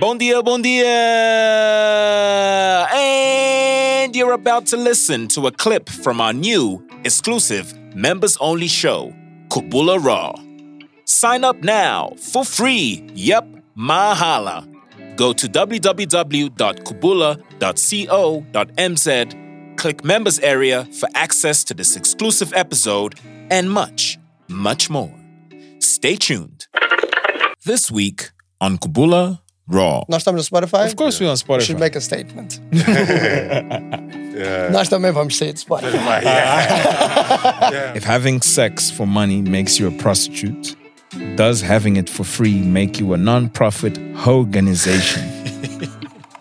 Bom dia, bom dia! And you're about to listen to a clip from our new, exclusive, members only show, Kubula Raw. Sign up now for free. Yep, mahala. Go to www.kubula.co.mz, click members area for access to this exclusive episode and much, much more. Stay tuned. This week on Kubula Raw. Nós estamos no Spotify. Of course we're on We should Spotify. make a statement. Yeah. Nós também vamos sair do Spotify. yeah. If having sex for money makes you a prostitute, does having it for free make you a non-profit organization?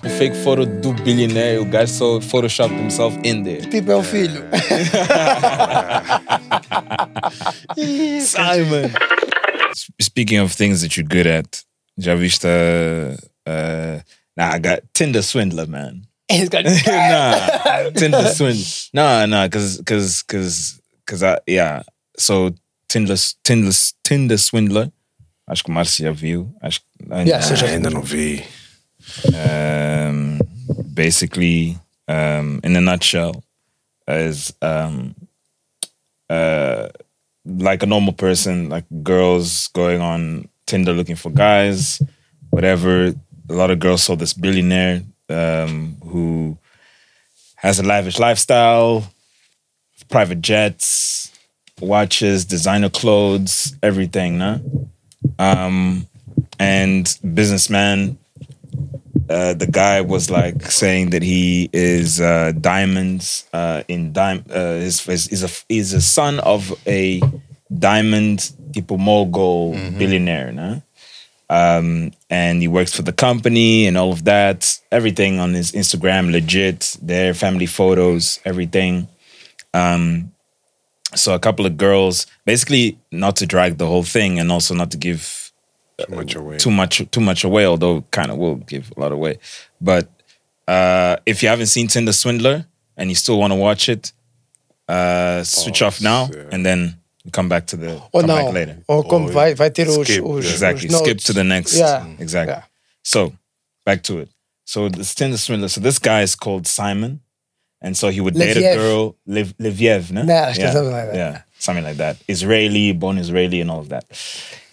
o fake photo do billionaire, o gajo só photoshopped himself in there. tipo, é o filho. Simon. Speaking of things that you're good at, já viste uh, uh, nah, I got Tinder swindler, man. He's got- nah, Tinder swindler. Nah, nah, cause, cause, cause, cause I, yeah. So Tinder, Tinder, Tinder swindler. Acho que o Márcio já viu. Acho que Yeah, so já- Ainda não vi. um, basically, um, in a nutshell, is um, uh, like a normal person, like girls going on Tinder looking for guys, whatever. A lot of girls saw this billionaire um, who has a lavish lifestyle, private jets, watches, designer clothes, everything, nah? Um, and businessman uh, the guy was like saying that he is uh, diamonds uh, in dime. Uh, his, his, he's a he's a son of a diamond tipo mogul billionaire, no? Um, and he works for the company and all of that. Everything on his Instagram legit. Their family photos, everything. Um, so a couple of girls, basically, not to drag the whole thing, and also not to give Too much away. too much too much away, although kind of will give a lot away. But uh, if you haven't seen Tinder Swindler and you still want to watch it, uh, switch off now yeah. and then come back to the Ou come não. back later. Ou como Ou vai, vai ter os, skip, os, yeah. Exactly. os Skip notes. to the next. Yeah. Exactly. Yeah. So back to it. So the Tinder Swindler. So this guy is called Simon, and so he would date a girl, Liv, Liviev, no? Nah, yeah. something like that. Yeah, something like that. Israeli, born Israeli, and all of that.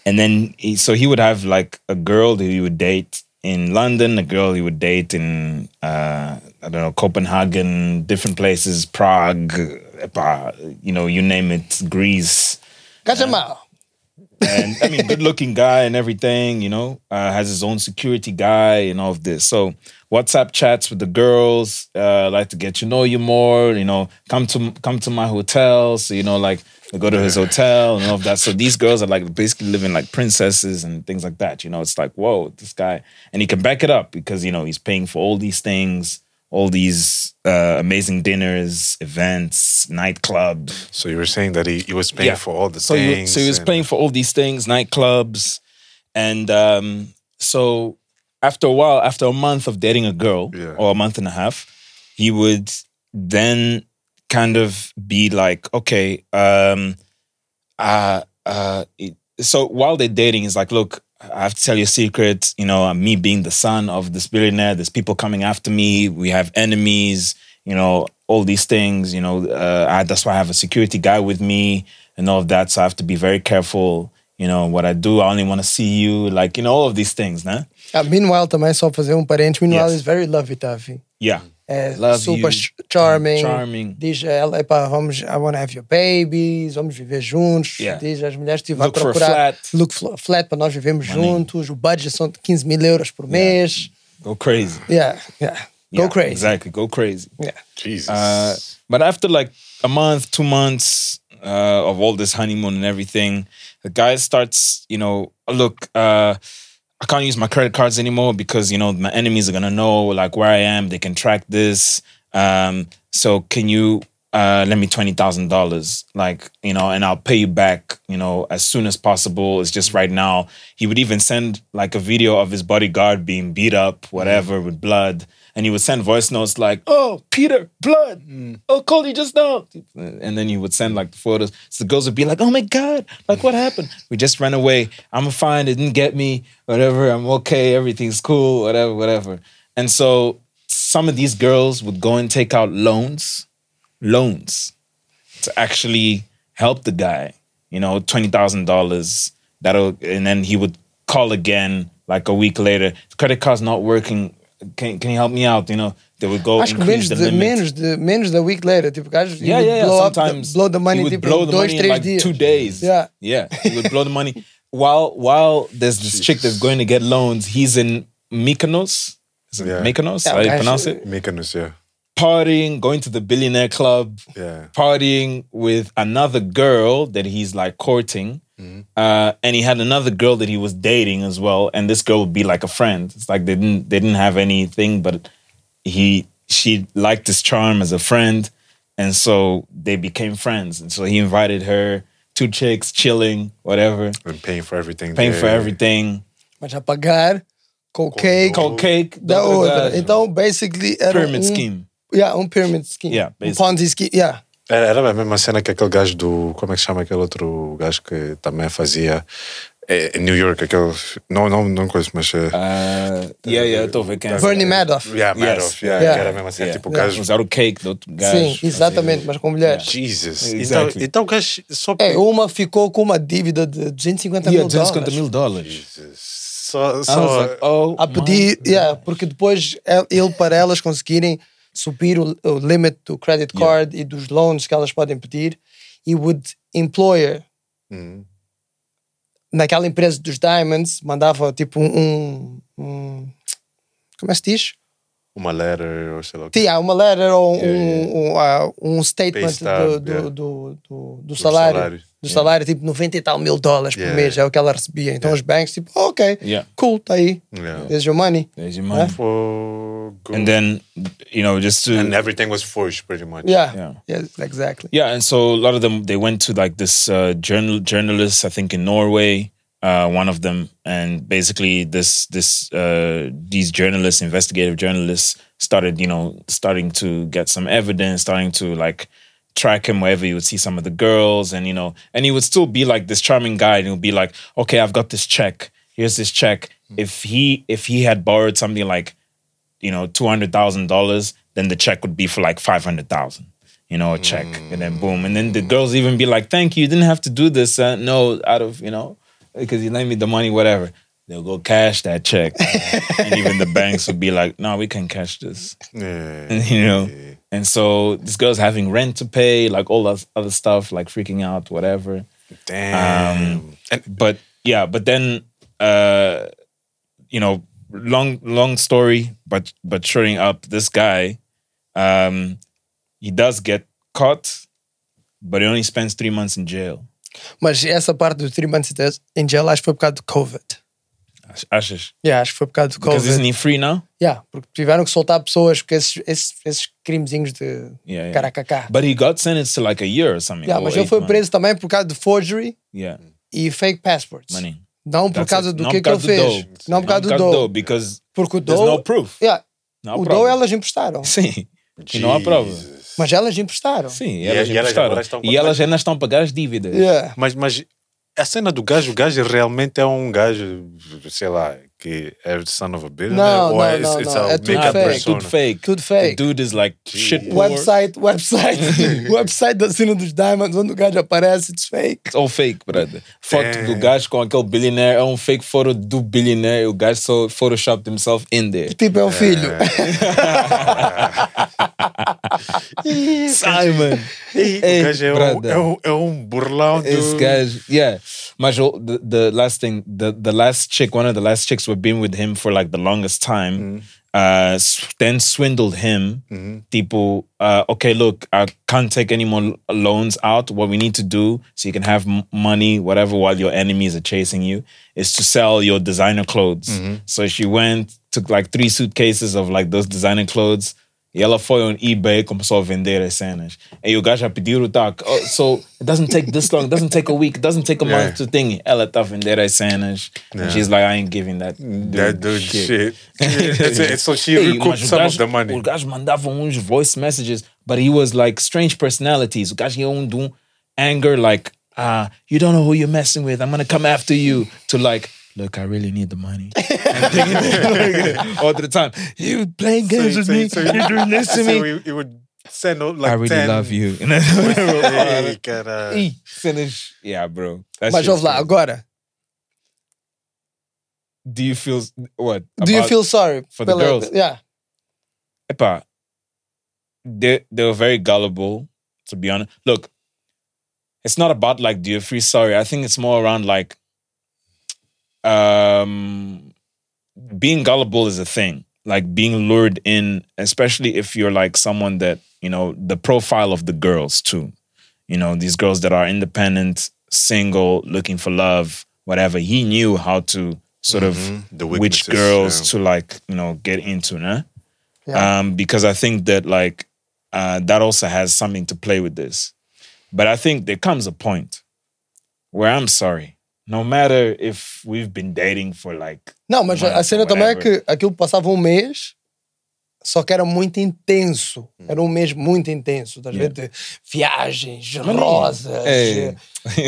And then he, so he would have like a girl that he would date in London, a girl he would date in uh, I don't know Copenhagen, different places, Prague, uh, you know, you name it, Greece Cacha mal. and I mean, good looking guy and everything, you know, uh, has his own security guy and all of this. So WhatsApp chats with the girls, uh, like to get to know you more, you know, come to come to my hotel. So, you know, like they go to his hotel and all of that. So these girls are like basically living like princesses and things like that. You know, it's like, whoa, this guy and he can back it up because, you know, he's paying for all these things, all these uh, amazing dinners, events, nightclubs. So you were saying that he, he was paying for all the so he, things. so he was and- paying for all these things, nightclubs, and um, so after a while, after a month of dating a girl Yeah. or a month and a half, he would then kind of be like, okay, um, uh, uh, so while they're dating, he's like, look, I have to tell you a secret. You know, me being the son of this billionaire, there's people coming after me. We have enemies. You know, all these things. You know, uh, I, that's why I have a security guy with me and all of that. So I have to be very careful. You know what I do. I only want to see you. Like you know, all of these things, né? Ah, meanwhile, também só fazer um parente. Meanwhile Yes. is very lovey-dovey. Yeah. É Love super you. ch- charming. Charming. Diz ela, epá, vamos, I want to have your babies, vamos viver juntos. Yeah. Diz às mulheres, tipo, vai Look for a procurar flat. look fl- flat para nós vivermos juntos. O budget são de 15 mil euros por mês. Go crazy. Yeah, yeah. Go Yeah, crazy. Exactly. Go crazy. Yeah. Jesus. Uh, but after like a month, two months uh, of all this honeymoon and everything, the guy starts, you know, look, uh, I can't use my credit cards anymore because you know my enemies are gonna know like where I am. They can track this. Um, so can you uh, lend me twenty thousand dollars, like you know, and I'll pay you back, you know, as soon as possible. It's just right now. He would even send like a video of his bodyguard being beat up, whatever, with blood, and he would send voice notes like, "Oh, Peter, blood. Hmm. Oh, Cody just now," and then he would send like the photos. So the girls would be like, "Oh my god, like what happened? We just ran away. I'm fine. It didn't get me. Whatever. I'm okay. Everything's cool. Whatever, whatever." And so some of these girls would go and take out loans loans to actually help the guy. You know, twenty thousand dollars. That'll and then he would call again like a week later. The credit card's not working. Can can you help me out? You know, they would go Acho que increase menos the de, limit. menos de menos da week later, tipo, gajos yeah, yeah, yeah. blow up the, Sometimes blow the money he would tipo blow the dois, money in like dias. two days. Yeah. yeah. He would blow the money while while there's this chick that's going to get loans. He's in Mykonos. Is it Yeah. Mykonos? Yeah, How do you pronounce it? Mykonos, yeah. partying, going to the billionaire club, Yeah. partying with another girl that he's like courting. Mm-hmm. Uh, and he had another girl that he was dating as well, and this girl would be like a friend. It's like they didn't they didn't have anything, but he she liked his charm as a friend, and so they became friends. And so he invited her, two chicks chilling, whatever, And paying for everything. paying there. for everything, Mas a pagar com cake cold cake, da outra. Então, basically, era pyramid um, scheme. Yeah, um pyramid scheme. Yeah, um basically. Ponzi scheme. Yeah. Era, era a mesma cena que aquele gajo do. Como é que chama aquele outro gajo que também fazia. É, em New York, aquele. Não, não, não conheço, mas. é- Uh, yeah, yeah, estou a ver quem é. Bernie Madoff. Yeah, Yes. Madoff, yeah, Yeah. que era a mesma cena. Yeah. Tipo, o Yeah. gajo. Usar o cake do outro gajo. Sim, exatamente, mas com mulheres. Jesus. Exactly. Então, então o gajo só. É, uma ficou com uma dívida de 250 Yeah, mil 250 dólares. mil dólares. Jesus. Só. Só like, oh, A pedir, yeah, porque depois el- ele, para elas conseguirem subir o, o limit do credit card e dos loans que elas podem pedir, he would employer Hum. naquela empresa dos diamonds, mandava tipo um, um- como é que se diz? Uma letter ou sei lá. Sim, uma letter ou um, Yeah, um, ah, um statement stub, do, do, yeah. do, do, do salário. salário. Do salário, tipo 90 e tal mil dólares por Yeah. mês, é o que ela recebia. Então os bancos, tipo, oh, ok, Yeah. cool, tá aí. Yeah. There's your money. There's your money. For good. And then, you know, just to And everything was forged pretty much. Yeah. Yeah. Yeah, exactly. Yeah, and so a lot of them they went to like this uh, journal journalist, I think in Norway, uh, one of them, and basically this this uh, these journalists, investigative journalists, started you know starting to get some evidence, starting to like track him wherever you would see some of the girls, and you know, and he would still be like this charming guy, and he would be like, okay, I've got this check. Here's this check. If he if he had borrowed something like you know two hundred thousand dollars, then the check would be for like five hundred thousand. You know, a check, and then boom, and then the girls even be like, "Thank you, you didn't have to do this. Uh, no, out of you know, because you lent me the money, whatever." They'll go cash that check, and even the banks would be like, "No, we can't cash this," Yeah. you know. And so this girl's having rent to pay, like all that other stuff, like freaking out, whatever. Damn. and But yeah, but then uh you know, long long story, but but showing up, this guy, um, he does get caught, but he only spends three months in jail. Mas essa parte dos three months em jail acho que foi por causa do Covid. Ashish. Yeah, acho que foi por causa do Because isn't Covid. he free now? Yeah, porque tiveram que soltar pessoas porque esses, esses, esses crimezinhos de Yeah, yeah. caracacá. But he got sentenced to like a year or something. Yeah, or mas ele foi months. preso também por causa de forgery Yeah. e fake passports. Money. Não por That's causa it. do que, que ele por causa do fez. Não por causa do dough. because Porque o there's dough. no proof. Yeah, No o prova. elas emprestaram. Sim. E não há prova. Mas elas emprestaram. Sim, E elas, elas emprestaram. agora estão E elas ainda estão a pagar as dívidas. Yeah. Mas, mas a cena do gajo, o gajo realmente é um gajo, sei lá, que é son of a billionaire? Não, ou não, é, não, it's não. a É tudo fake. persona? Tudo fake. Tudo fake. The dude is like shit poor. Website, website, website da cena dos Diamonds, onde o gajo aparece, it's fake. It's all fake, brother. Foto Damn. do gajo com aquele billionaire é um fake photo do billionaire. O gajo só photoshopped himself in there. Tipo, é o filho. Simon. Ei, Ei, o gajo é um, brother. é, um, é um burlão do... This gajo, yeah. Mas o- the, the last thing, the, the last chick, one of the last chicks were been with him for like the longest time. Uh, then swindled him. People, uh, okay, look, I can't take any more loans out. What we need to do, so you can have money, whatever, while your enemies are chasing you, is to sell your designer clothes. So she went, took like three suitcases of like those designer clothes, E ela foi on eBay, começou a vender as cenas. E o gajo a pedir o taco. Oh, so, it doesn't take this long, it doesn't take a week, it doesn't take a Yeah. month to thing. Ela tá a vender as cenas. Yeah. And she's like, I ain't giving that dude, That dude shit. It's- so she Ei, recouped some gajo- of the money. O gajo mandava uns voice messages, but he was like strange personalities. O gajo ia um de um anger, like, ah, you don't know who you're messing with. I'm gonna come after you. To like, look, I really need the money. All the time, you playing games with me. so, You're doing this to so me. he, he would send out like I really 10 love you. Ei, cara. Ih, cenas- yeah, bro. That Mas shit's ouve lá, crazy. agora, Do you feel what? do you about- feel sorry for the girls? Yeah. Epa, they they were very gullible, to be honest. Look, it's not about like do you feel sorry. I think it's more around like um being gullible is a thing. Like being lured in, especially if you're like someone that, you know, the profile of the girls too. You know, these girls that are independent, single, looking for love, whatever. He knew how to sort of The which girls yeah. to like, you know, get into, nah? Yeah. um, because I think that like uh, that also has something to play with this. But I think there comes a point where I'm sorry, no matter if we've been dating for like Não, mas a cena também é que aquilo passava um mês, só que era muito intenso. Era um mês muito intenso. Estás a ver? De viagens, rosas, Ei.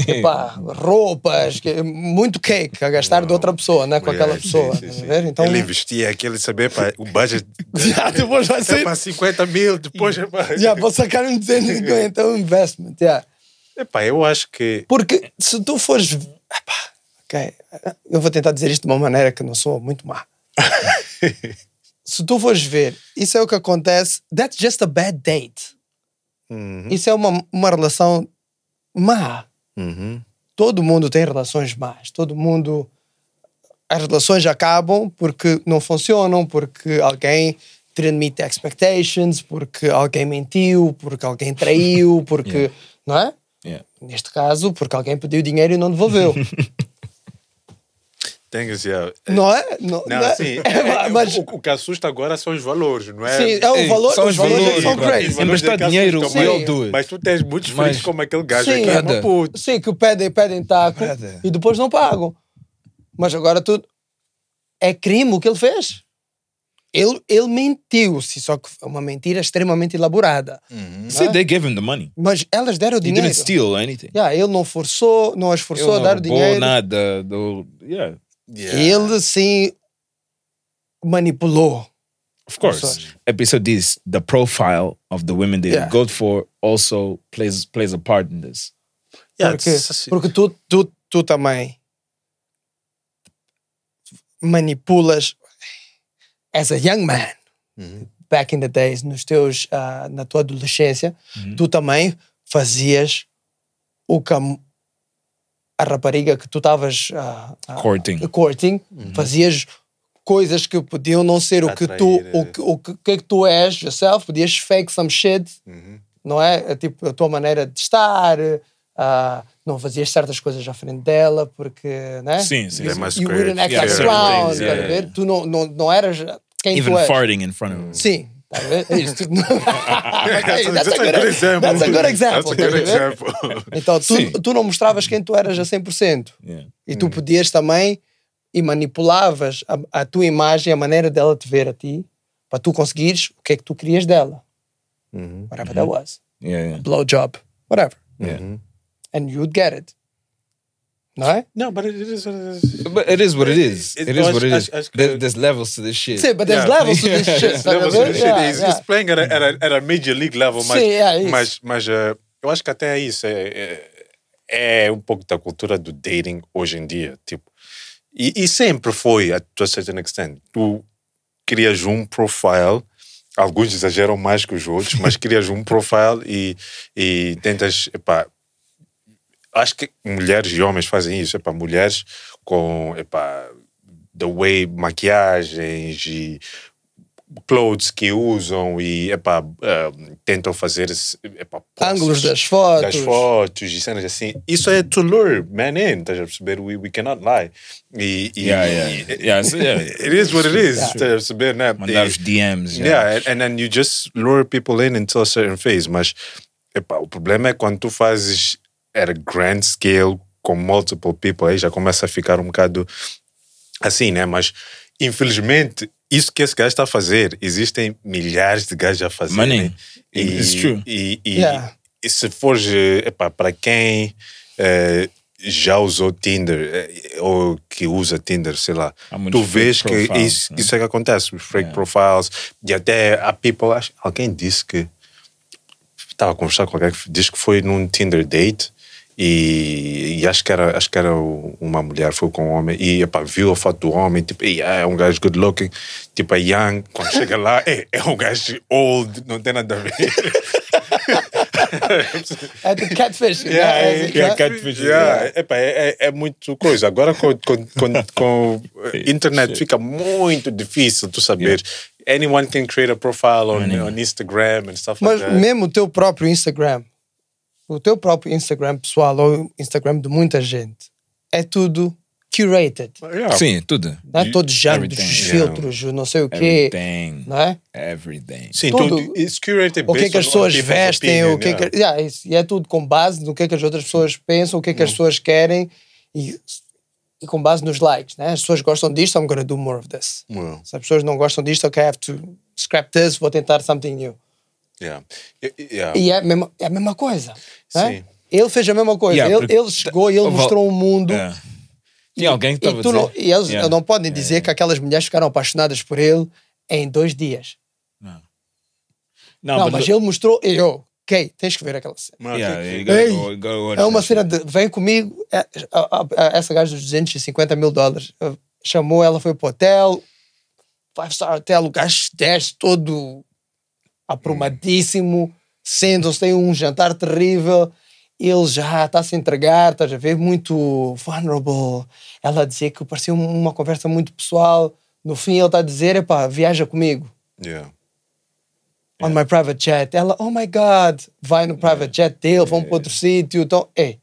epá, roupas, muito cake a gastar de outra pessoa, não é com aquela Yeah, pessoa. sim, sim, sim. Então, Ele investia aquele saber para o budget Já, depois vai é ser. para 50 mil, depois é para. Já, vou sacar um 250, é um investment. Yeah. Epá, eu acho que. Porque se tu fores. Epá, ok, eu vou tentar dizer isto de uma maneira que não sou muito má. se tu fores ver, isso é o que acontece. That's just a bad date. Uhum, Isso é uma, uma relação má. uhum. Todo mundo tem relações más. Todo mundo. As relações acabam porque não funcionam, porque alguém didn't meet the expectations, porque alguém mentiu, porque alguém traiu, porque. Yeah. Não é? Yeah. Neste caso, porque alguém pediu dinheiro e não devolveu. Tem que ser. não é? Não, Não, não é? sim. É, mas, o, o que assusta agora são os valores, não é? sim, é o valor, são os os valores, valores, são crazy. Emprestar é dinheiro, assustam, mas- it. Mas tu tens muitos Mas- filhos como aquele gajo Sim. aqui, é uma puta. Sim, que pedem, pedem taco Brother. e depois não pagam. Mas agora tudo é crime o que ele fez. Ele, ele mentiu, sim, só que é uma mentira extremamente elaborada. See, they gave him the money. Mas elas deram o He dinheiro. didn't steal anything. Yeah, ele não forçou, não as forçou Ele a não dar o roubou dinheiro. nada do yeah. Ele sim manipulou. Of course. Episode this, the profile of the women they Yeah. go for also plays plays a part in this. Yeah, Porque, porque tu, tu, tu também manipulas as a young man back in the days, nos teus, ah, na tua adolescência, tu também fazias o que a, a rapariga que tu estavas ah, ah, Courting. courting, fazias coisas que podiam não ser o que tu Atrair, o eh. que, o que, que é que tu és yourself, podias fake some shit não é? É Tipo, a tua maneira de estar, ah, não fazias certas coisas à frente dela, porque, né? Sim, sim. You, you wouldn't act fear. like yeah, ver? yeah. Tu não, não, não eras quem Even tu és. farting in front of him. Sim, estás a ver? É isso. That's a- that's, a good, example. that's a good example. That's a good estás a ver? example. Então, Sim. tu, tu não mostravas quem tu eras a 100%. Yeah. E tu podias também e manipulavas a, a tua imagem, a maneira dela te ver a ti, para tu conseguires o que é que tu querias dela. Whatever that was. Yeah, yeah. Blowjob, whatever. Yeah. And you'd get it. Não é? No, but it is what it is. But it is what it is. It- It is what it is. acho- There- There's levels to this shit. Sim, but there's Yeah. levels to this shit. a Levels ver? of shit. Yeah, He's, yeah. he's playing at a, at, a, at a major league level, mas, Sim, é isso. mas, mas eh, eu acho que até isso é, é, é um pouco da cultura do dating hoje em dia. Tipo, e, e sempre foi, a to a certain extent. Tu crias um profile, alguns exageram mais que os outros, mas crias um profile e, e tentas, epá, acho que mulheres e homens fazem isso, epá, mulheres com, epá, the way maquiagens e clothes que usam e epá, um, tentam fazer epá, posts Ângulos das fotos. das fotos e cenas assim. Isso é to lure man in, estás a perceber? We, we cannot lie. E, e, Yeah, yeah. e- Yeah, so, yeah. It is what it is, estás a perceber, né? Mandar os DMs. Yeah, and, and then you just lure people in until a certain phase. Mas epá, o problema é quando tu fazes at a grand scale com multiple people, aí já começa a ficar um bocado assim, né? Mas infelizmente, isso que esse gajo está a fazer, existem milhares de gajos a fazer. Money. né? E, It's true. E, e, Yeah. e se fores, para quem eh, já usou Tinder eh, ou que usa Tinder, sei lá, tu vês que isso, né? isso é que acontece, os fake profiles, e até há people, acho, alguém disse que estava a conversar com alguém que disse que foi num Tinder date e, e acho que era acho que era uma mulher foi com um homem e epá, viu a foto do homem tipo "Ei, é um gajo good looking tipo é young quando chega lá é, é um gajo old não tem nada a ver É tipo catfish. Yeah, né? é- É- yeah, é- catfish. Yeah, epá, é, é, é muito coisa. Agora com, com, com, com internet fica muito difícil tu saber. Anyone can create a profile on, on Instagram and stuff Mas like that. mesmo o teu próprio Instagram, o teu próprio Instagram pessoal ou o Instagram de muita gente, é tudo curated. Yeah. Sim, tudo. Não é? Todos os géneros, Everything, os yeah. filtros, o não sei o quê. Everything. Não é? Everything. Sim, tudo. tudo. It's curated O que é que as pessoas vestem, opinion, o que é yeah. que. Yeah, isso. E é tudo com base no que é que as outras pessoas pensam, o que é que as pessoas querem e, e com base nos likes. Né? As pessoas gostam disto, I'm gonna do more of this. Well, Se as pessoas não gostam disto, ok, I have to scrap this, vou tentar something new. Yeah. Yeah. E é a mesma, é a mesma coisa. né? Sim. Ele fez a mesma coisa. Yeah, ele, ele chegou e ele mostrou um mundo. É. Tinha alguém que E, estava a tu dizer. não, e eles Yeah. não podem dizer que aquelas mulheres ficaram apaixonadas por ele em dois dias. Não, Não, but mas look- ele mostrou. E eu, ok, tens que ver aquela cena. Mas Yeah, gotta Ei, go- go É uma cena de. Vem comigo. é, a- a- a- essa gaja dos 250 mil dólares eh, chamou ela, foi pro hotel. Five star hotel, o gajo desce todo aprumadíssimo. Sentam-se, tem um jantar terrível. Ele já está a se entregar, estás a ver? Muito vulnerable. Ela dizia que parecia um- uma conversa muito pessoal. No fim, ele está a dizer: epá, viaja comigo. Yeah. On my private jet. Ela, oh my God, vai no private jet dele, vão para outro sítio. Então, ei,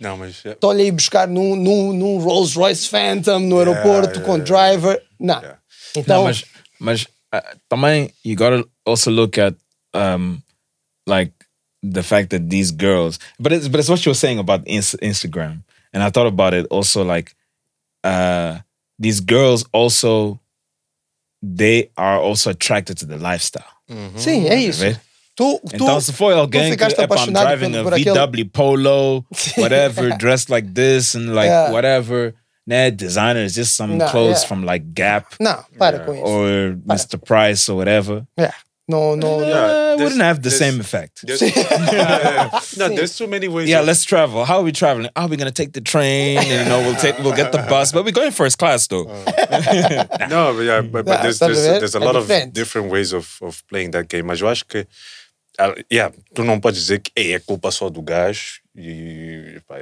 Não, mas. yeah. estou-lhe aí buscar num, num, num Rolls Royce Phantom no aeroporto yeah, com yeah. driver. Não. Yeah. Então, Não, mas, mas uh, também you gotta also look at um like the fact that these girls but it's but it's what you were saying about ins- Instagram and I thought about it also like uh these girls also they are also attracted to the lifestyle sim, é isso. right? Tu, tu, Então, se for alguém que ficaste epa, I'm driving por- a por aquele- VW Polo, whatever, dressed like this and like Yeah. whatever, nah, designer is just some Nah, clothes yeah. from like Gap Não, para com isso. or Mr. Price or whatever. É. Não, no, Yeah. Uh, there's- wouldn't have the same effect. There's, yeah, no, there's too many ways. Yeah, of- let's travel. How are we traveling? Are we gonna take the train? And, you know, we'll take, we'll get the bus, but we're going first class though. No, but yeah, but, but there's, a there's, there's a É lot of different ways of, of playing that game. Mas eu acho que, ah, yeah, tu não podes dizer que "Ei, é culpa só do gajo e pá,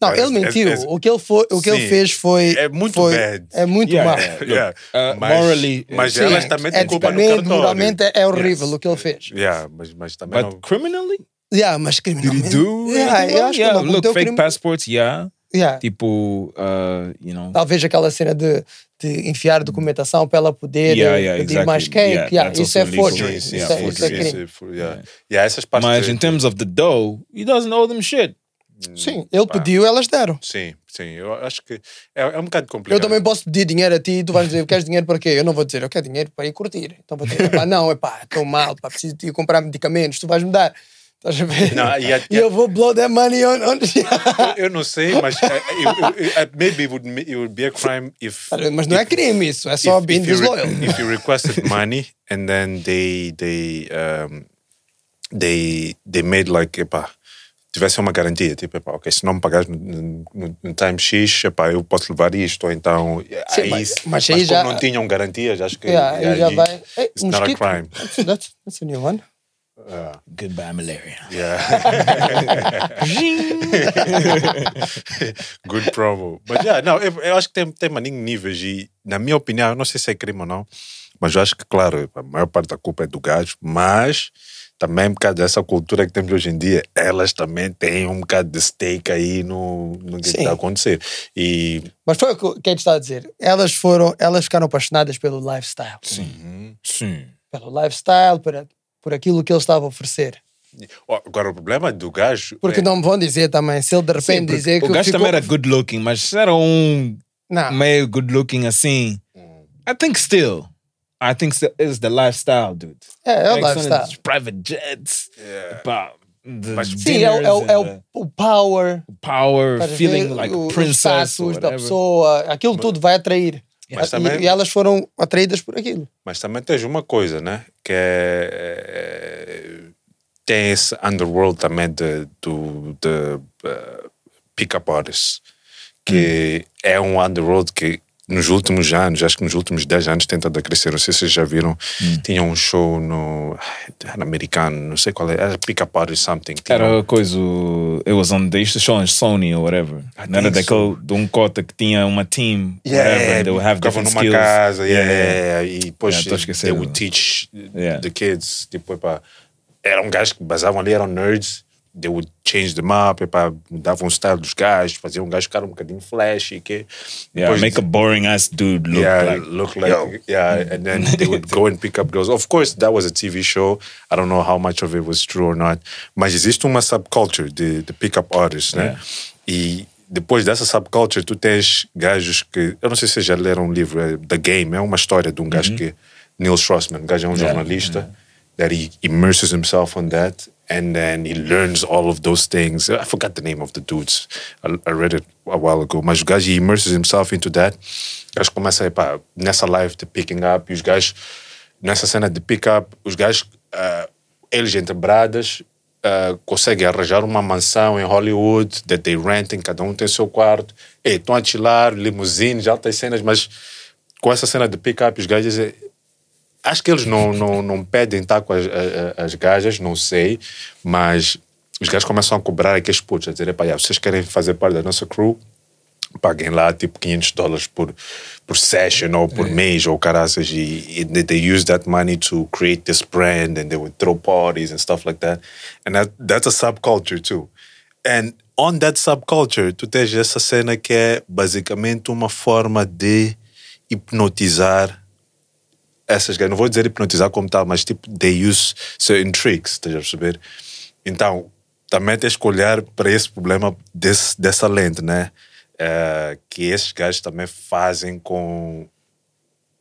Não, ele mentiu. o que ele, foi, o que ele fez foi. É muito foi, bad. É muito Yeah, mal. yeah. Yeah, Uh, mas, morally, mas Sim, elas também têm culpa no cartório. moralmente é, é horrível Yes. o que ele fez. Yeah, mas, mas também But não... criminally? Yeah, mas Did he criminalmente. do? Yeah, eu acho que yeah, não look, fake crime. passports, yeah. Yeah. Tipo, uh, you know. Talvez aquela cena de enfiar documentação para ela poder Yeah, yeah, pedir exactly. mais cake. Yeah, Yeah, that's isso é forgery. Isso, é, isso é crime. Sim, yeah. Yeah, essas partes... Mas in terms of the dough, he doesn't owe them shit. Sim, ele pediu, elas deram. Sim, sim. Eu acho que é, é um bocado complicado. Eu também posso pedir dinheiro a ti e tu vais dizer, queres dinheiro para quê? Eu não vou dizer, eu quero dinheiro para ir curtir. Então vou dizer, pá, não, é pá, estou mal, pá, preciso de ir comprar medicamentos, tu vais me dar. Ver? Não, e a- e eu vou blow that money on... on... Eu não sei, mas uh, it- it- it- maybe it would, it would be a crime if... Mas não é crime isso, é só if, being if you disloyal. if you requested money and then they they um, they they made like epá, tivesse uma garantia tipo epá, ok se não me pagares no, no, no time X epá, eu posso levar isto ou então Sim, aí, mas- mas, mas aí já- não tinham garantias acho que Yeah, aí já vai... Ei, it's not a mosquito. crime that's, that's a new one. Goodbye, malaria. yeah good promo but yeah não eu, eu acho que tem tem maninho níveis e na minha opinião eu não sei se é crime ou não Mas eu acho que, claro, a maior parte da culpa é do gajo, mas também por causa dessa cultura que temos hoje em dia, elas também têm um bocado de stake aí no, no que Sim. está a acontecer. E Mas foi o que que a gente está a dizer. Elas foram, elas ficaram apaixonadas pelo lifestyle. Sim. Sim. Pelo lifestyle, por, por aquilo que ele estava a oferecer. agora o problema do gajo. Porque é, não me vão dizer também, se ele de repente Sim, dizer que o gajo ficou... também era good looking, mas era um Não, meio good looking assim. I think still. I think still is the lifestyle, dude. é, é o lifestyle. Private jets. Pá, the Mas- Sim, é, o- é, o- é o, o power, the power, feeling ver? like O- a princess. or status da pessoa, aquilo tudo vai atrair. Mas E- também- e, elas foram atraídas por aquilo. Mas também tens uma coisa, né? Que é. Tem esse underworld também de, do, de uh, pick-up artists. Que é um underworld que nos últimos anos, acho que nos últimos 10 anos, tem estado a crescer. Não sei se vocês já viram. Tinha um show no. Era americano, não sei qual é. Era pick-up artist something. Tinha Era coisa. It was on. They used to show on Sony or whatever. I Não era daquele de um cota que tinha uma team. Yeah, whatever. They would have different numa skills. casa, yeah, Yeah, yeah, e depois Yeah, they would teach the kids, tipo, epá, eram gajos que basavam ali, eram nerds, they would change them up, epá, mudavam o style dos gajos, faziam um gajo ficar um bocadinho flashy, que Yeah, depois- make a boring ass dude look yeah, like. look like yeah, and then they would go and pick up girls. Of course, that was a TV show. I don't know how much of it was true or not. Mas existe uma subculture de, de pick-up artists, né? Yeah. E depois dessa subculture, tu tens gajos que. Eu não sei se vocês já leram um livro, é The Game, é uma história de um gajo que. Neil Schwarzman, um gajo é um Yeah, jornalista, that he immerses himself on that. And then he learns all of those things. I forgot the name of the dudes. I, I read it a while ago. Mas o gajo immerses himself into that. O gajo começa epá, nessa live de picking up. E os gajos, nessa cena de pick up, os gajos, ah, eles entre bradas, ah, conseguem arranjar uma mansão em Hollywood, that they renting, cada um tem seu quarto. Estão a chilar, limusines, altas cenas, mas com essa cena de pick up, os gajos. eh, Acho que eles não, não, não pedem estar com as, as gajas, não sei, mas os gajos começam a cobrar aqueles putos, a dizer, epá, yeah, vocês querem fazer parte da nossa crew? Paguem lá tipo 500 dólares por, por session ou por mês ou caraças e, e they, they use that money to create this brand and they would throw parties and stuff like that. And that, that's a subculture too. And on that subculture, tu tens essa cena que é basicamente uma forma de hipnotizar essas gajas, não vou dizer hipnotizar como tal, mas tipo, they use certain tricks, estás a perceber? Então, também tens que olhar para esse problema desse, dessa lente, né? Eh, que esses gajos também fazem com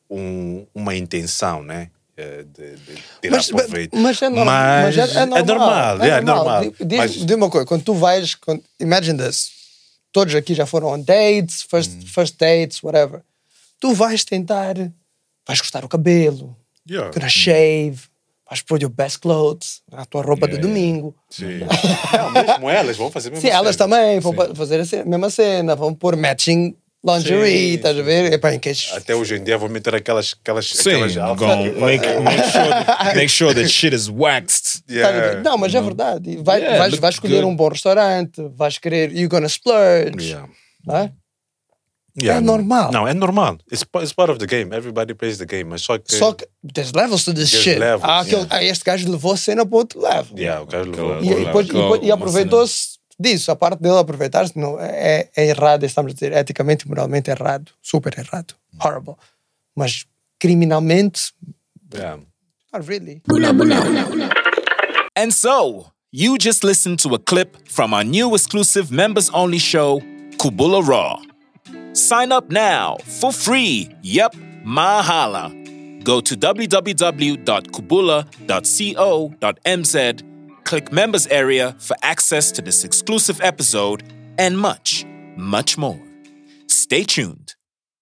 um- uma intenção, né? Eh, de, de tirar Mas, proveito. mas é normal. Mas Mas é, é normal. É normal, é normal. Di- Diz, Mas- diz uma coisa, quando tu vais, quando, imagine this, todos aqui já foram on dates, first, Hum. first dates, whatever. Tu vais tentar, vais cortar o cabelo, Yeah. gonna shave, vais pôr your best clothes, a tua roupa de Yeah, domingo. Sim. Não, mesmo elas vão fazer a mesma Sim, elas cena. também vão pa- fazer a mesma cena, vão pôr matching lingerie, Sim, estás a ver? Epá, em que Até hoje em dia vão meter aquelas, aquelas, Sim, aquelas make, make, sure that, make sure that shit is waxed. Estás a ver? Yeah. Não, mas é verdade. E Vai, Yeah, vais, vais escolher good. um bom restaurante, vais querer, you're gonna splurge. Yeah. não é? Yeah. É normal. Não, é normal. It's, it's part of the game. Everybody plays the game. Mas só que. Só que there's levels to this There's shit. levels, Há aquele, yeah. ah, este gajo levou a cena para outro level. Yeah, o cara levou. E, e depois, e, e aproveitou-se disso. A parte dele aproveitar-se não, é, é errado, estamos a dizer, eticamente e moralmente errado. Super errado. Horrible. Mas criminalmente, Yeah. not really. And so, you just listened to a clip from our new exclusive members only show, Kubula Raw. Sign up now for free. Yep, mahala. Go to www.kubula.co.mz, click members area for access to this exclusive episode and much, much more. Stay tuned.